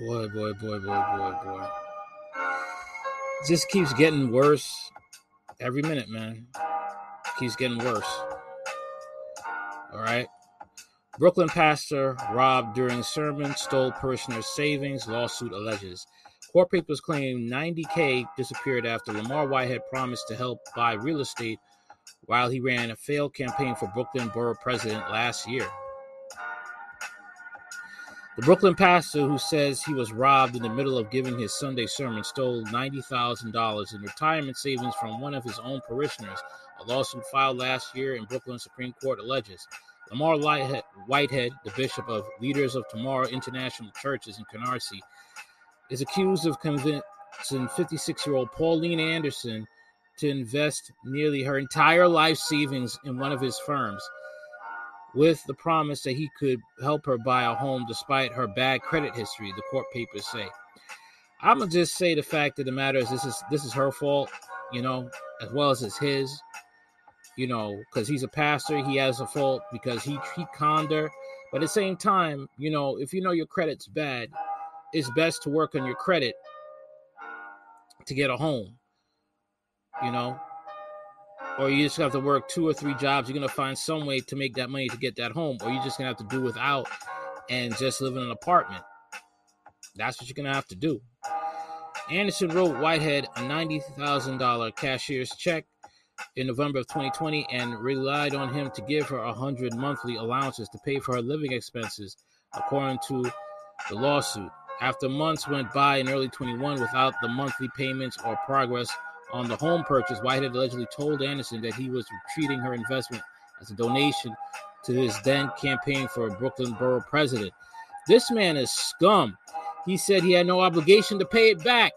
Boy, boy, boy, boy, boy, boy. Just keeps getting worse every minute, man. Keeps getting worse. All right. Brooklyn pastor robbed during sermon, stole parishioners' savings, lawsuit alleges. Court papers claim 90K disappeared after Lamar Whitehead promised to help buy real estate while he ran a failed campaign for Brooklyn Borough President last year. The Brooklyn pastor who says he was robbed in the middle of giving his Sunday sermon stole $90,000 in retirement savings from one of his own parishioners. A lawsuit filed last year in Brooklyn Supreme Court alleges. Lamar Whitehead, the bishop of Leaders of Tomorrow International Churches in Canarsie, is accused of convincing 56 year old Pauline Anderson to invest nearly her entire life savings in one of his firms with the promise that he could help her buy a home despite her bad credit history, the court papers say. I'm gonna just say the fact of the matter is this is this is her fault, you know, as well as it's his, you know, because he's a pastor, he has a fault because he he conned her. But at the same time, you know, if you know your credit's bad, it's best to work on your credit to get a home. You know, or you just have to work two or three jobs. You're gonna find some way to make that money to get that home, or you're just gonna have to do without and just live in an apartment. That's what you're gonna have to do. Anderson wrote Whitehead a $90,000 cashier's check in November of 2020 and relied on him to give her a hundred monthly allowances to pay for her living expenses, according to the lawsuit. After months went by in early 21 without the monthly payments or progress on the home purchase, Whitehead allegedly told Anderson that he was treating her investment as a donation to his then campaign for a Brooklyn Borough President. This man is scum. He said he had no obligation to pay it back.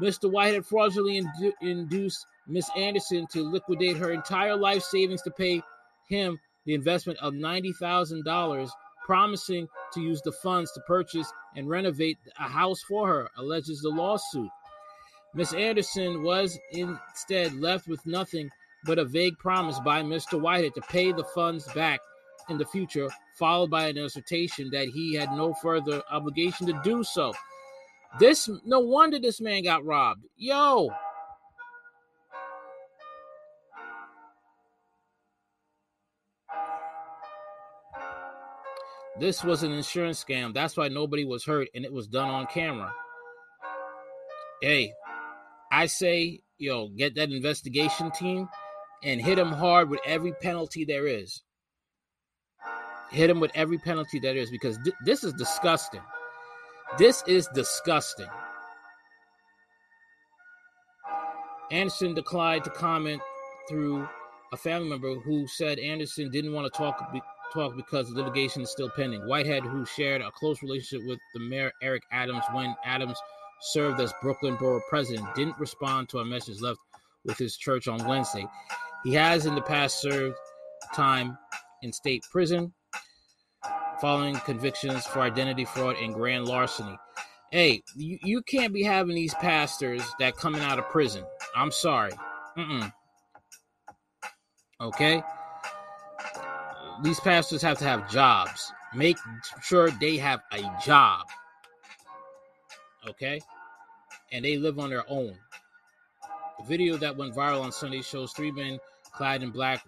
Mr. Whitehead fraudulently indu- induced Miss Anderson to liquidate her entire life savings to pay him the investment of $90,000, promising to use the funds to purchase and renovate a house for her, alleges the lawsuit. Miss Anderson was instead left with nothing but a vague promise by Mr. Whitehead to pay the funds back in the future, followed by an assertion that he had no further obligation to do so. This no wonder this man got robbed. Yo. This was an insurance scam. That's why nobody was hurt and it was done on camera. Hey, I say, yo, get that investigation team and hit them hard with every penalty there is. Hit them with every penalty there is because th- this is disgusting. This is disgusting. Anderson declined to comment through a family member who said Anderson didn't want to talk talk because the litigation is still pending. Whitehead, who shared a close relationship with the mayor Eric Adams when Adams served as Brooklyn Borough president, didn't respond to a message left with his church on Wednesday. He has in the past served time in state prison following convictions for identity fraud and grand larceny. Hey, you, you can't be having these pastors that coming out of prison. I'm sorry. Mm-mm. Okay? These pastors have to have jobs. Make sure they have a job. Okay? And they live on their own. The video that went viral on Sunday shows three men clad in black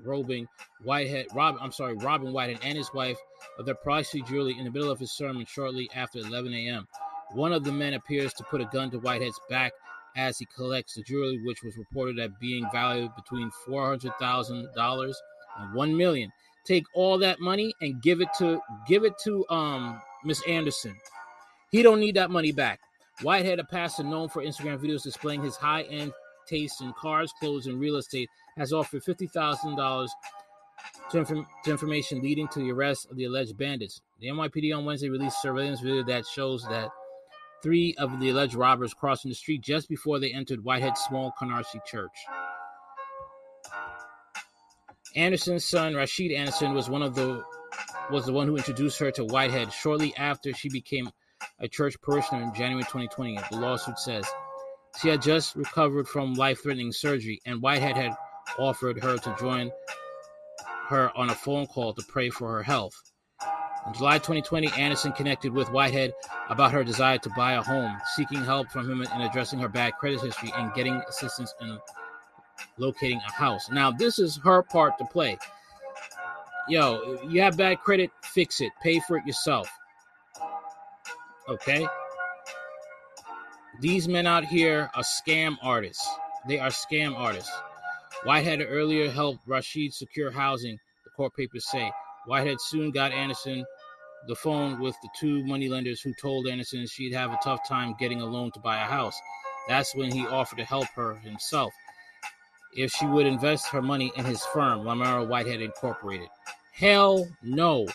robing Whitehead, Rob, I'm sorry, Robin Whitehead and his wife of their pricey jewelry in the middle of his sermon shortly after 11 a.m. One of the men appears to put a gun to Whitehead's back as he collects the jewelry, which was reported at being valued between $400,000 and 1 million. Take all that money and give it to give it to um Miss Anderson. He don't need that money back. Whitehead, a pastor known for Instagram videos displaying his high-end taste in cars, clothes, and real estate, has offered fifty thousand dollars to, inform- to information leading to the arrest of the alleged bandits. The NYPD on Wednesday released surveillance video that shows that three of the alleged robbers crossing the street just before they entered Whitehead's small Canarsie church. Anderson's son, Rashid Anderson, was one of the was the one who introduced her to Whitehead shortly after she became a church parishioner in January 2020. The lawsuit says she had just recovered from life threatening surgery, and Whitehead had offered her to join her on a phone call to pray for her health. In July 2020, Anderson connected with Whitehead about her desire to buy a home, seeking help from him in addressing her bad credit history and getting assistance in locating a house. Now, this is her part to play. Yo, you have bad credit, fix it. Pay for it yourself. Okay? These men out here are scam artists. They are scam artists. Whitehead earlier helped Rashid secure housing, the court papers say. Whitehead soon got Anderson the phone with the two moneylenders who told Anderson she'd have a tough time getting a loan to buy a house. That's when he offered to help her himself if she would invest her money in his firm, Lamara Whitehead Incorporated. Hell no.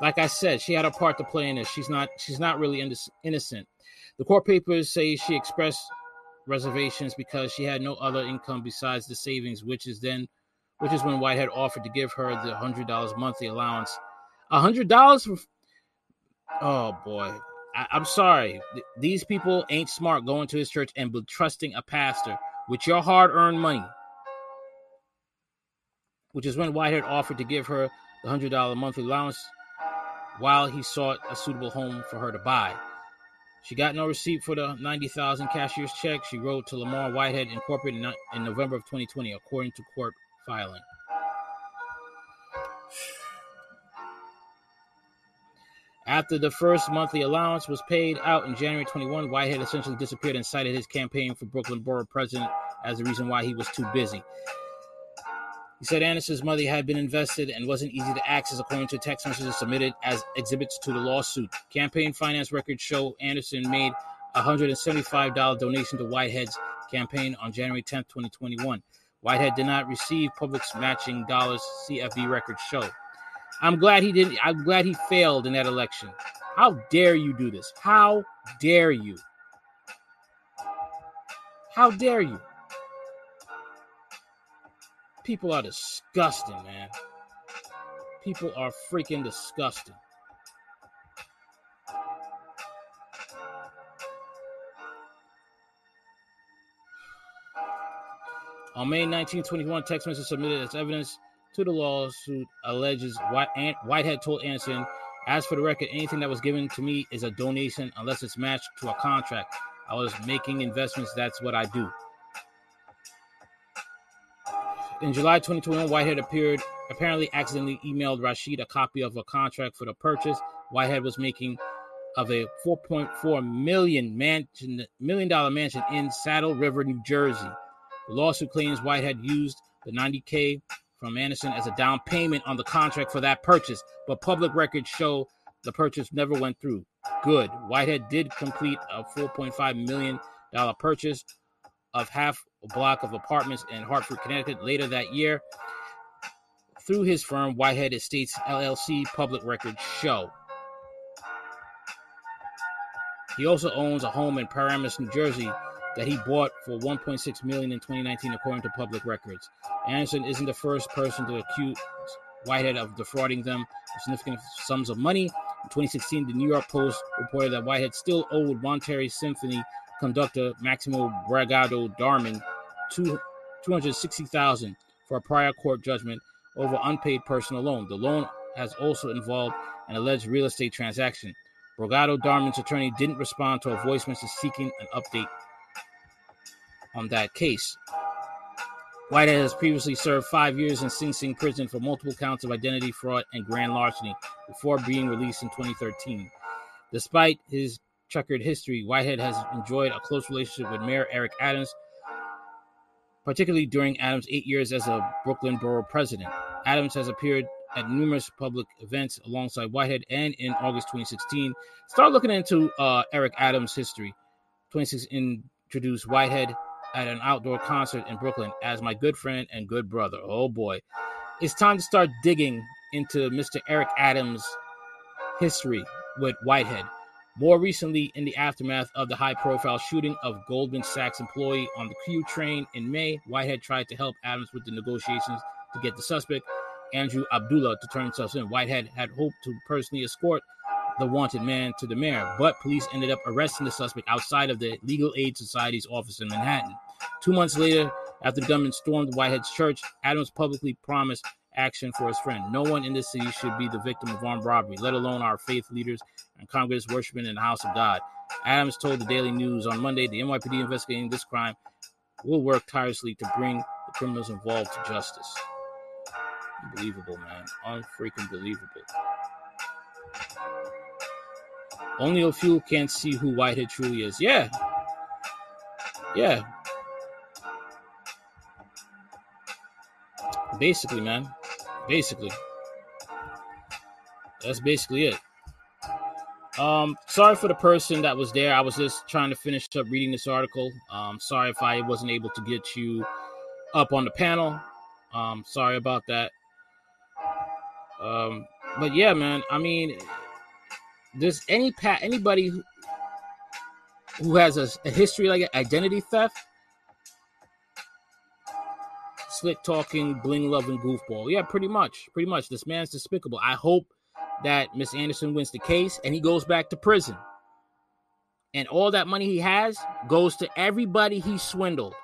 Like I said, she had a part to play in this. She's not she's not really innocent. The court papers say she expressed reservations because she had no other income besides the savings, which is then which is when Whitehead offered to give her the hundred dollars monthly allowance. A hundred dollars oh boy. I, am sorry. these people ain't smart going to his church and trusting a pastor with your hard-earned money. Which is when Whitehead offered to give her the hundred dollar monthly allowance while he sought a suitable home for her to buy. She got no receipt for the 90,000 cashier's check she wrote to Lamar Whitehead Incorporated in November of 2020, according to court filing. After the first monthly allowance was paid out in January 21, Whitehead essentially disappeared and cited his campaign for Brooklyn Borough President as the reason why he was too busy. He said Anderson's money had been invested and wasn't easy to access, according to text messages submitted as exhibits to the lawsuit. Campaign finance records show Anderson made a $175 donation to Whitehead's campaign on January 10, 2021. Whitehead did not receive public's matching dollars, CFB records show. I'm glad he didn't. I'm glad he failed in that election. How dare you do this? How dare you? How dare you? People are disgusting, man. People are freaking disgusting. On May 19, 2021, text message submitted as evidence to the lawsuit alleges White, Whitehead told Anderson, as for the record, anything that was given to me is a donation unless it's matched to a contract. I was making investments, that's what I do. In July 2021, Whitehead appeared apparently accidentally emailed Rashid a copy of a contract for the purchase Whitehead was making of a 4.4 million mansion million dollar mansion in Saddle River, New Jersey. The lawsuit claims Whitehead used the 90k from Anderson as a down payment on the contract for that purchase, but public records show the purchase never went through. Good. Whitehead did complete a 4.5 million dollar purchase of half a block of apartments in Hartford, Connecticut later that year through his firm, Whitehead Estates LLC, public records show. He also owns a home in Paramus, New Jersey that he bought for 1.6 million in 2019 according to public records. Anderson isn't the first person to accuse Whitehead of defrauding them of significant sums of money. In 2016, the New York Post reported that Whitehead still owed Monterey Symphony conductor Maximo Bragado Darman two, 260000 for a prior court judgment over unpaid personal loan. The loan has also involved an alleged real estate transaction. Bragado Darman's attorney didn't respond to a voice message seeking an update on that case. Whitehead has previously served five years in Sing Sing prison for multiple counts of identity fraud and grand larceny before being released in 2013. Despite his checkered history, Whitehead has enjoyed a close relationship with Mayor Eric Adams, particularly during Adams' eight years as a Brooklyn borough president. Adams has appeared at numerous public events alongside Whitehead, and in August 2016, start looking into uh, Eric Adams' history. 26 introduced Whitehead at an outdoor concert in Brooklyn as my good friend and good brother. Oh boy, it's time to start digging into Mr. Eric Adams' history with Whitehead. More recently, in the aftermath of the high profile shooting of Goldman Sachs employee on the Q train in May, Whitehead tried to help Adams with the negotiations to get the suspect Andrew Abdullah, to turn himself in. Whitehead had hoped to personally escort the wanted man to the mayor, but police ended up arresting the suspect outside of the Legal Aid Society's office in Manhattan. Two months later, after the gunman stormed Whitehead's church, Adams publicly promised action for his friend. No one in this city should be the victim of armed robbery, let alone our faith leaders and Congress worshiping in the house of God. Adams told the Daily News on Monday the NYPD investigating this crime will work tirelessly to bring the criminals involved to justice. Unbelievable, man. Unfreaking believable. Only a few can't see who Whitehead truly is. Yeah. Yeah. Basically, man. Basically. That's basically it. Um, sorry for the person that was there. I was just trying to finish up reading this article. Um, sorry if I wasn't able to get you up on the panel. Um, sorry about that. Um, but yeah, man. I mean, does any pat anybody who, who has a, a history like identity theft, slick talking, bling loving goofball? Yeah, pretty much, pretty much. This man's despicable. I hope that Miss Anderson wins the case and he goes back to prison. And all that money he has goes to everybody he swindled.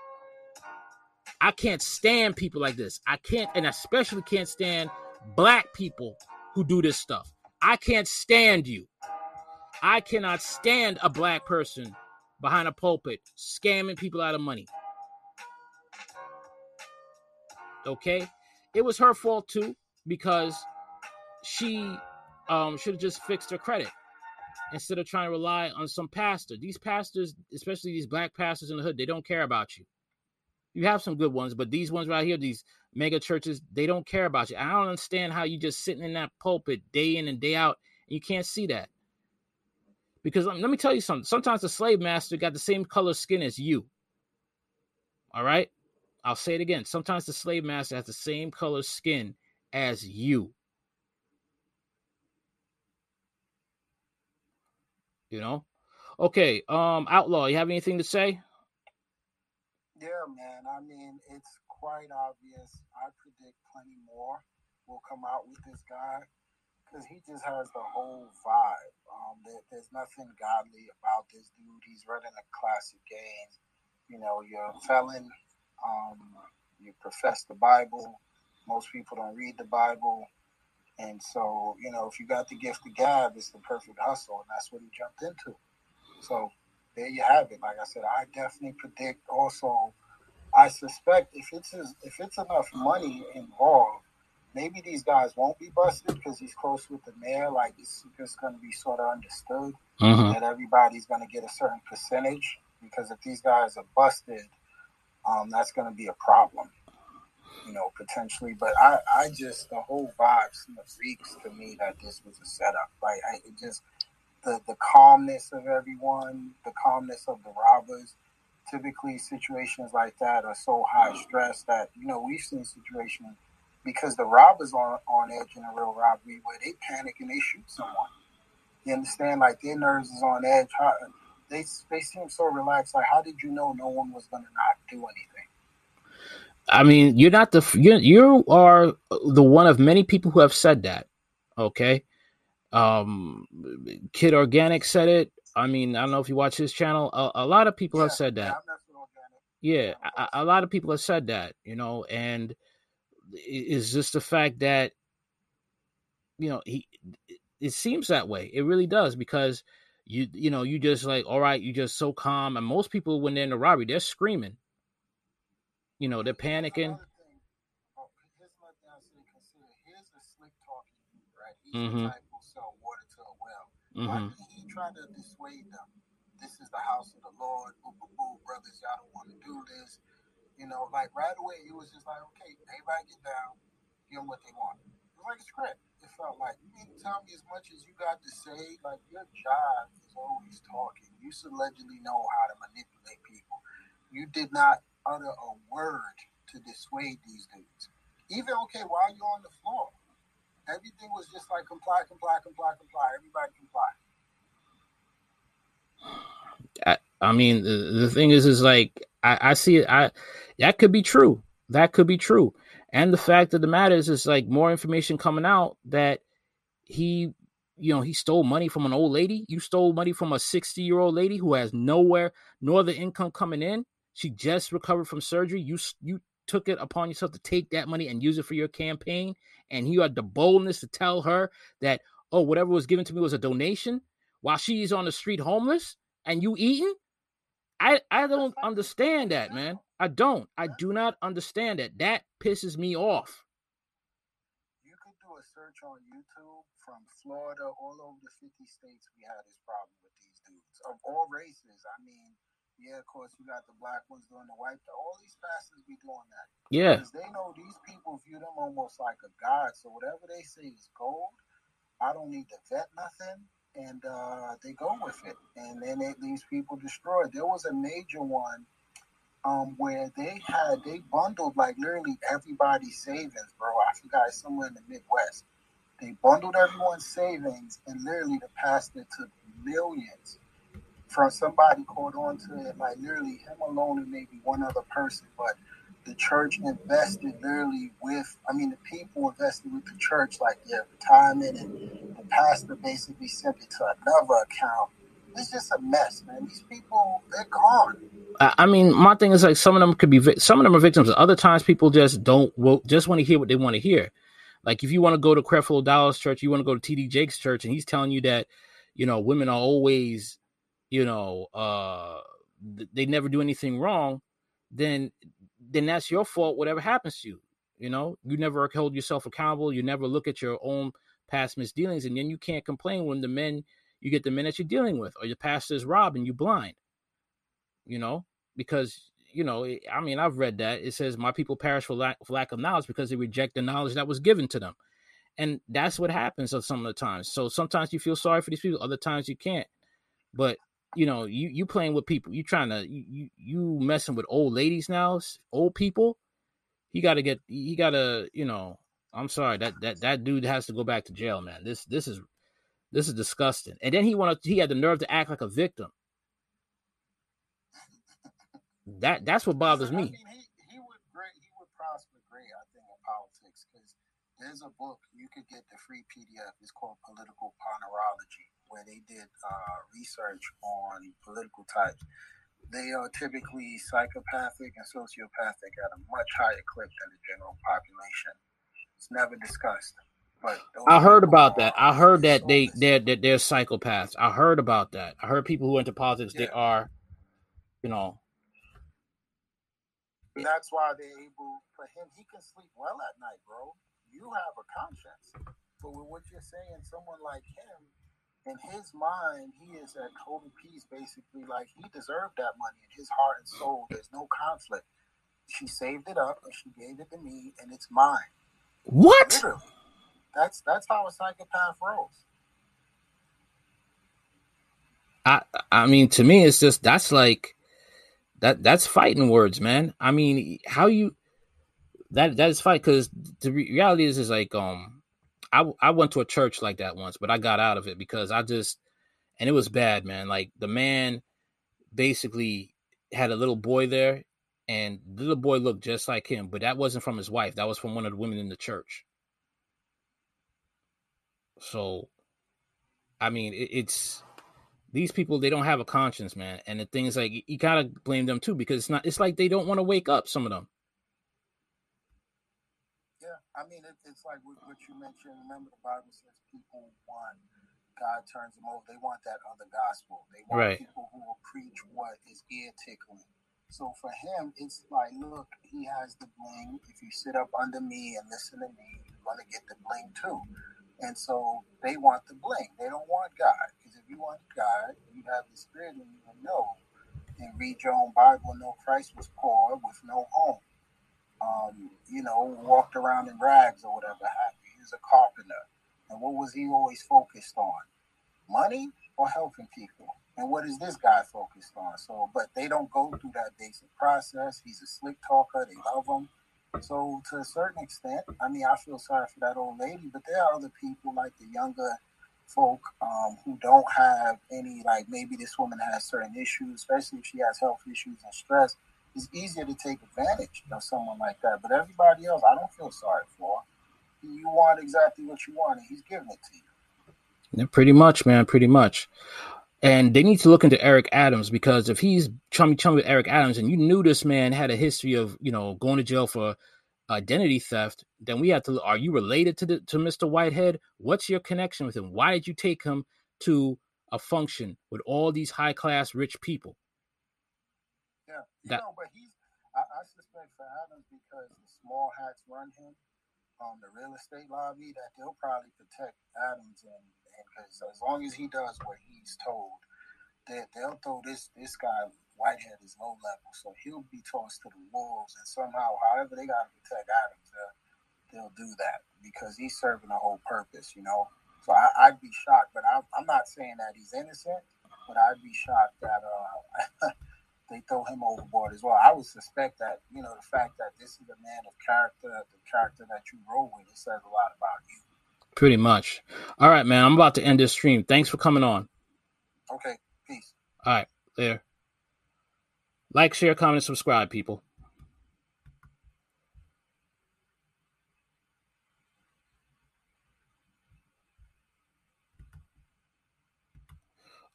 I can't stand people like this. I can't, and especially can't stand black people who do this stuff. I can't stand you. I cannot stand a black person behind a pulpit scamming people out of money. Okay? It was her fault too because she um, should have just fixed her credit instead of trying to rely on some pastor. These pastors, especially these black pastors in the hood, they don't care about you. You have some good ones, but these ones right here, these mega churches, they don't care about you. I don't understand how you just sitting in that pulpit day in and day out and you can't see that. Because let me tell you something. Sometimes the slave master got the same color skin as you. All right? I'll say it again. Sometimes the slave master has the same color skin as you. You know? Okay, um, Outlaw, you have anything to say? Yeah, man. I mean, it's quite obvious. I predict plenty more will come out with this guy because he just has the whole vibe. Um, there, there's nothing godly about this dude. He's running a classic game. You know, you're a felon. Um, you profess the Bible. Most people don't read the Bible. And so, you know, if you got the gift of gab, it's the perfect hustle, and that's what he jumped into. So there you have it. Like I said, I definitely predict. Also, I suspect if it's if it's enough money involved, maybe these guys won't be busted because he's close with the mayor. Like it's just going to be sort of understood mm-hmm. that everybody's going to get a certain percentage. Because if these guys are busted, um, that's going to be a problem you know, potentially. But I, I just the whole vibe speaks to me that this was a setup. Like I, it just the the calmness of everyone, the calmness of the robbers. Typically, situations like that are so high stress that you know we've seen situations because the robbers are on edge in a real robbery where they panic and they shoot someone. You understand? Like their nerves is on edge. They they seem so relaxed. Like how did you know no one was going to not do anything? I mean, you're not the you you are the one of many people who have said that. Okay, um, Kid Organic said it. I mean, I don't know if you watch his channel. A, a lot of people yeah, have said that. Yeah, a, a, lot of people have said that. You know, and is just the fact that you know he. It seems that way. It really does because you you know you just like all right, you just so calm, and most people when they're in the robbery, they're screaming you know, they're panicking. Mm-hmm. sell water to a well. Mm-hmm. Why did he try to dissuade them? This is the house of the Lord. Boo, boo, boo, brothers, y'all don't want to do this. You know, like right away, it was just like, okay, everybody get down, give them what they want. Like script. It felt like you didn't tell me as much as you got to say. Like your job is always talking. You allegedly know how to manipulate people. You did not utter a word to dissuade these dudes. Even okay, while you're on the floor, everything was just like comply, comply, comply, comply. Everybody comply. I, I mean, the, the thing is, is like I, I see it. I that could be true. That could be true. And the fact of the matter is, is like more information coming out that he, you know, he stole money from an old lady. You stole money from a 60 year old lady who has nowhere, no other income coming in. She just recovered from surgery. You, you took it upon yourself to take that money and use it for your campaign. And you had the boldness to tell her that, oh, whatever was given to me was a donation while she's on the street homeless and you eating. I, I don't understand that, man. I don't. I do not understand that. That pisses me off. You could do a search on YouTube from Florida, all over the 50 states. We had this problem with these dudes of all races. I mean, yeah, of course, you got the black ones doing the white. All these pastors be doing that. Yeah. Because they know these people view them almost like a god. So whatever they say is gold. I don't need to vet nothing. And uh, they go with it. And then it leaves people destroyed. There was a major one um, where they had, they bundled like literally everybody's savings, bro. I forgot, somewhere in the Midwest. They bundled everyone's savings and literally the pastor took millions from somebody caught on to it, like literally him alone and maybe one other person, but the church invested literally with, I mean, the people invested with the church, like their retirement, and the pastor basically sent it to another account. It's just a mess, man. These people, they're gone. I mean, my thing is like some of them could be, some of them are victims. Other times, people just don't, just want to hear what they want to hear. Like if you want to go to Creflo Dollar's church, you want to go to TD Jakes' church, and he's telling you that, you know, women are always you know, uh, they never do anything wrong, then then that's your fault. Whatever happens to you, you know, you never hold yourself accountable. You never look at your own past misdealings, and then you can't complain when the men you get the men that you're dealing with, or your pastor is robbing you blind. You know, because you know, I mean, I've read that it says my people perish for lack, for lack of knowledge because they reject the knowledge that was given to them, and that's what happens some of the times. So sometimes you feel sorry for these people, other times you can't. But you know, you you playing with people. You trying to you you messing with old ladies now, old people. He got to get. He got to. You know. I'm sorry that that that dude has to go back to jail, man. This this is this is disgusting. And then he wanted. He had the nerve to act like a victim. That that's what bothers me. I mean, he, he would great. He would prosper great, I think, in politics because there's a book you could get the free PDF. It's called Political Ponerology where they did uh, research on political types, they are typically psychopathic and sociopathic at a much higher clip than the general population. It's never discussed. But I heard about that. I heard that they they're, they're, they're psychopaths. I heard about that. I heard people who enter politics yeah. they are, you know. That's why they're able. For him, he can sleep well at night, bro. You have a conscience. But with what you're saying, someone like him, in his mind, he is at total peace, basically. Like he deserved that money in his heart and soul. There's no conflict. She saved it up and she gave it to me, and it's mine. What? Literally. That's that's how a psychopath rolls. I I mean, to me, it's just that's like that that's fighting words, man. I mean, how you that that is fight because the reality is is like um I I went to a church like that once, but I got out of it because I just and it was bad, man. Like the man basically had a little boy there, and the little boy looked just like him, but that wasn't from his wife. That was from one of the women in the church. So, I mean, it, it's these people. They don't have a conscience, man. And the thing is, like, you gotta blame them too because it's not. It's like they don't want to wake up. Some of them. I mean, it, it's like what, what you mentioned. Remember, the Bible says people want God turns them over. They want that other gospel. They want right. people who will preach what is ear tickling. So for him, it's like, look, he has the bling. If you sit up under me and listen to me, you're gonna get the bling too. And so they want the bling. They don't want God. Because if you want God, you have the Spirit and you know and read your own Bible, know Christ was poor with no home um, you know, walked around in rags or whatever have you. He was a carpenter. And what was he always focused on? Money or helping people? And what is this guy focused on? So, but they don't go through that basic process. He's a slick talker. They love him. So, to a certain extent, I mean, I feel sorry for that old lady, but there are other people like the younger folk um, who don't have any, like maybe this woman has certain issues, especially if she has health issues and stress it's easier to take advantage of someone like that. But everybody else, I don't feel sorry for. You want exactly what you want, and he's giving it to you. Yeah, pretty much, man. Pretty much. And they need to look into Eric Adams because if he's chummy chummy with Eric Adams, and you knew this man had a history of you know going to jail for identity theft, then we have to. Are you related to the, to Mr. Whitehead? What's your connection with him? Why did you take him to a function with all these high class rich people? Yeah, you that, know, but he's. I, I suspect for Adams because the small hats run him um, the real estate lobby that they'll probably protect Adams and because as long as he does what he's told, they, they'll throw this this guy Whitehead is low level, so he'll be tossed to the wolves, and somehow, however they got to protect Adams, they'll, they'll do that because he's serving a whole purpose, you know. So I, would be shocked, but I'm, I'm not saying that he's innocent, but I'd be shocked that uh, they throw him overboard as well. I would suspect that, you know, the fact that this is a man of character, the character that you roll with, it says a lot about you. Pretty much. All right, man. I'm about to end this stream. Thanks for coming on. Okay. Peace. All right. There. Like, share, comment, subscribe, people.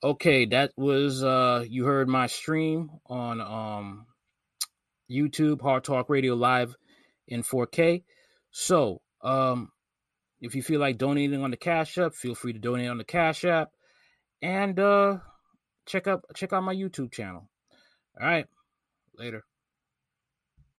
Okay, that was uh you heard my stream on um YouTube, Hard Talk Radio Live in 4K. So, um if you feel like donating on the Cash App, feel free to donate on the Cash App and uh check up check out my YouTube channel. All right. Later.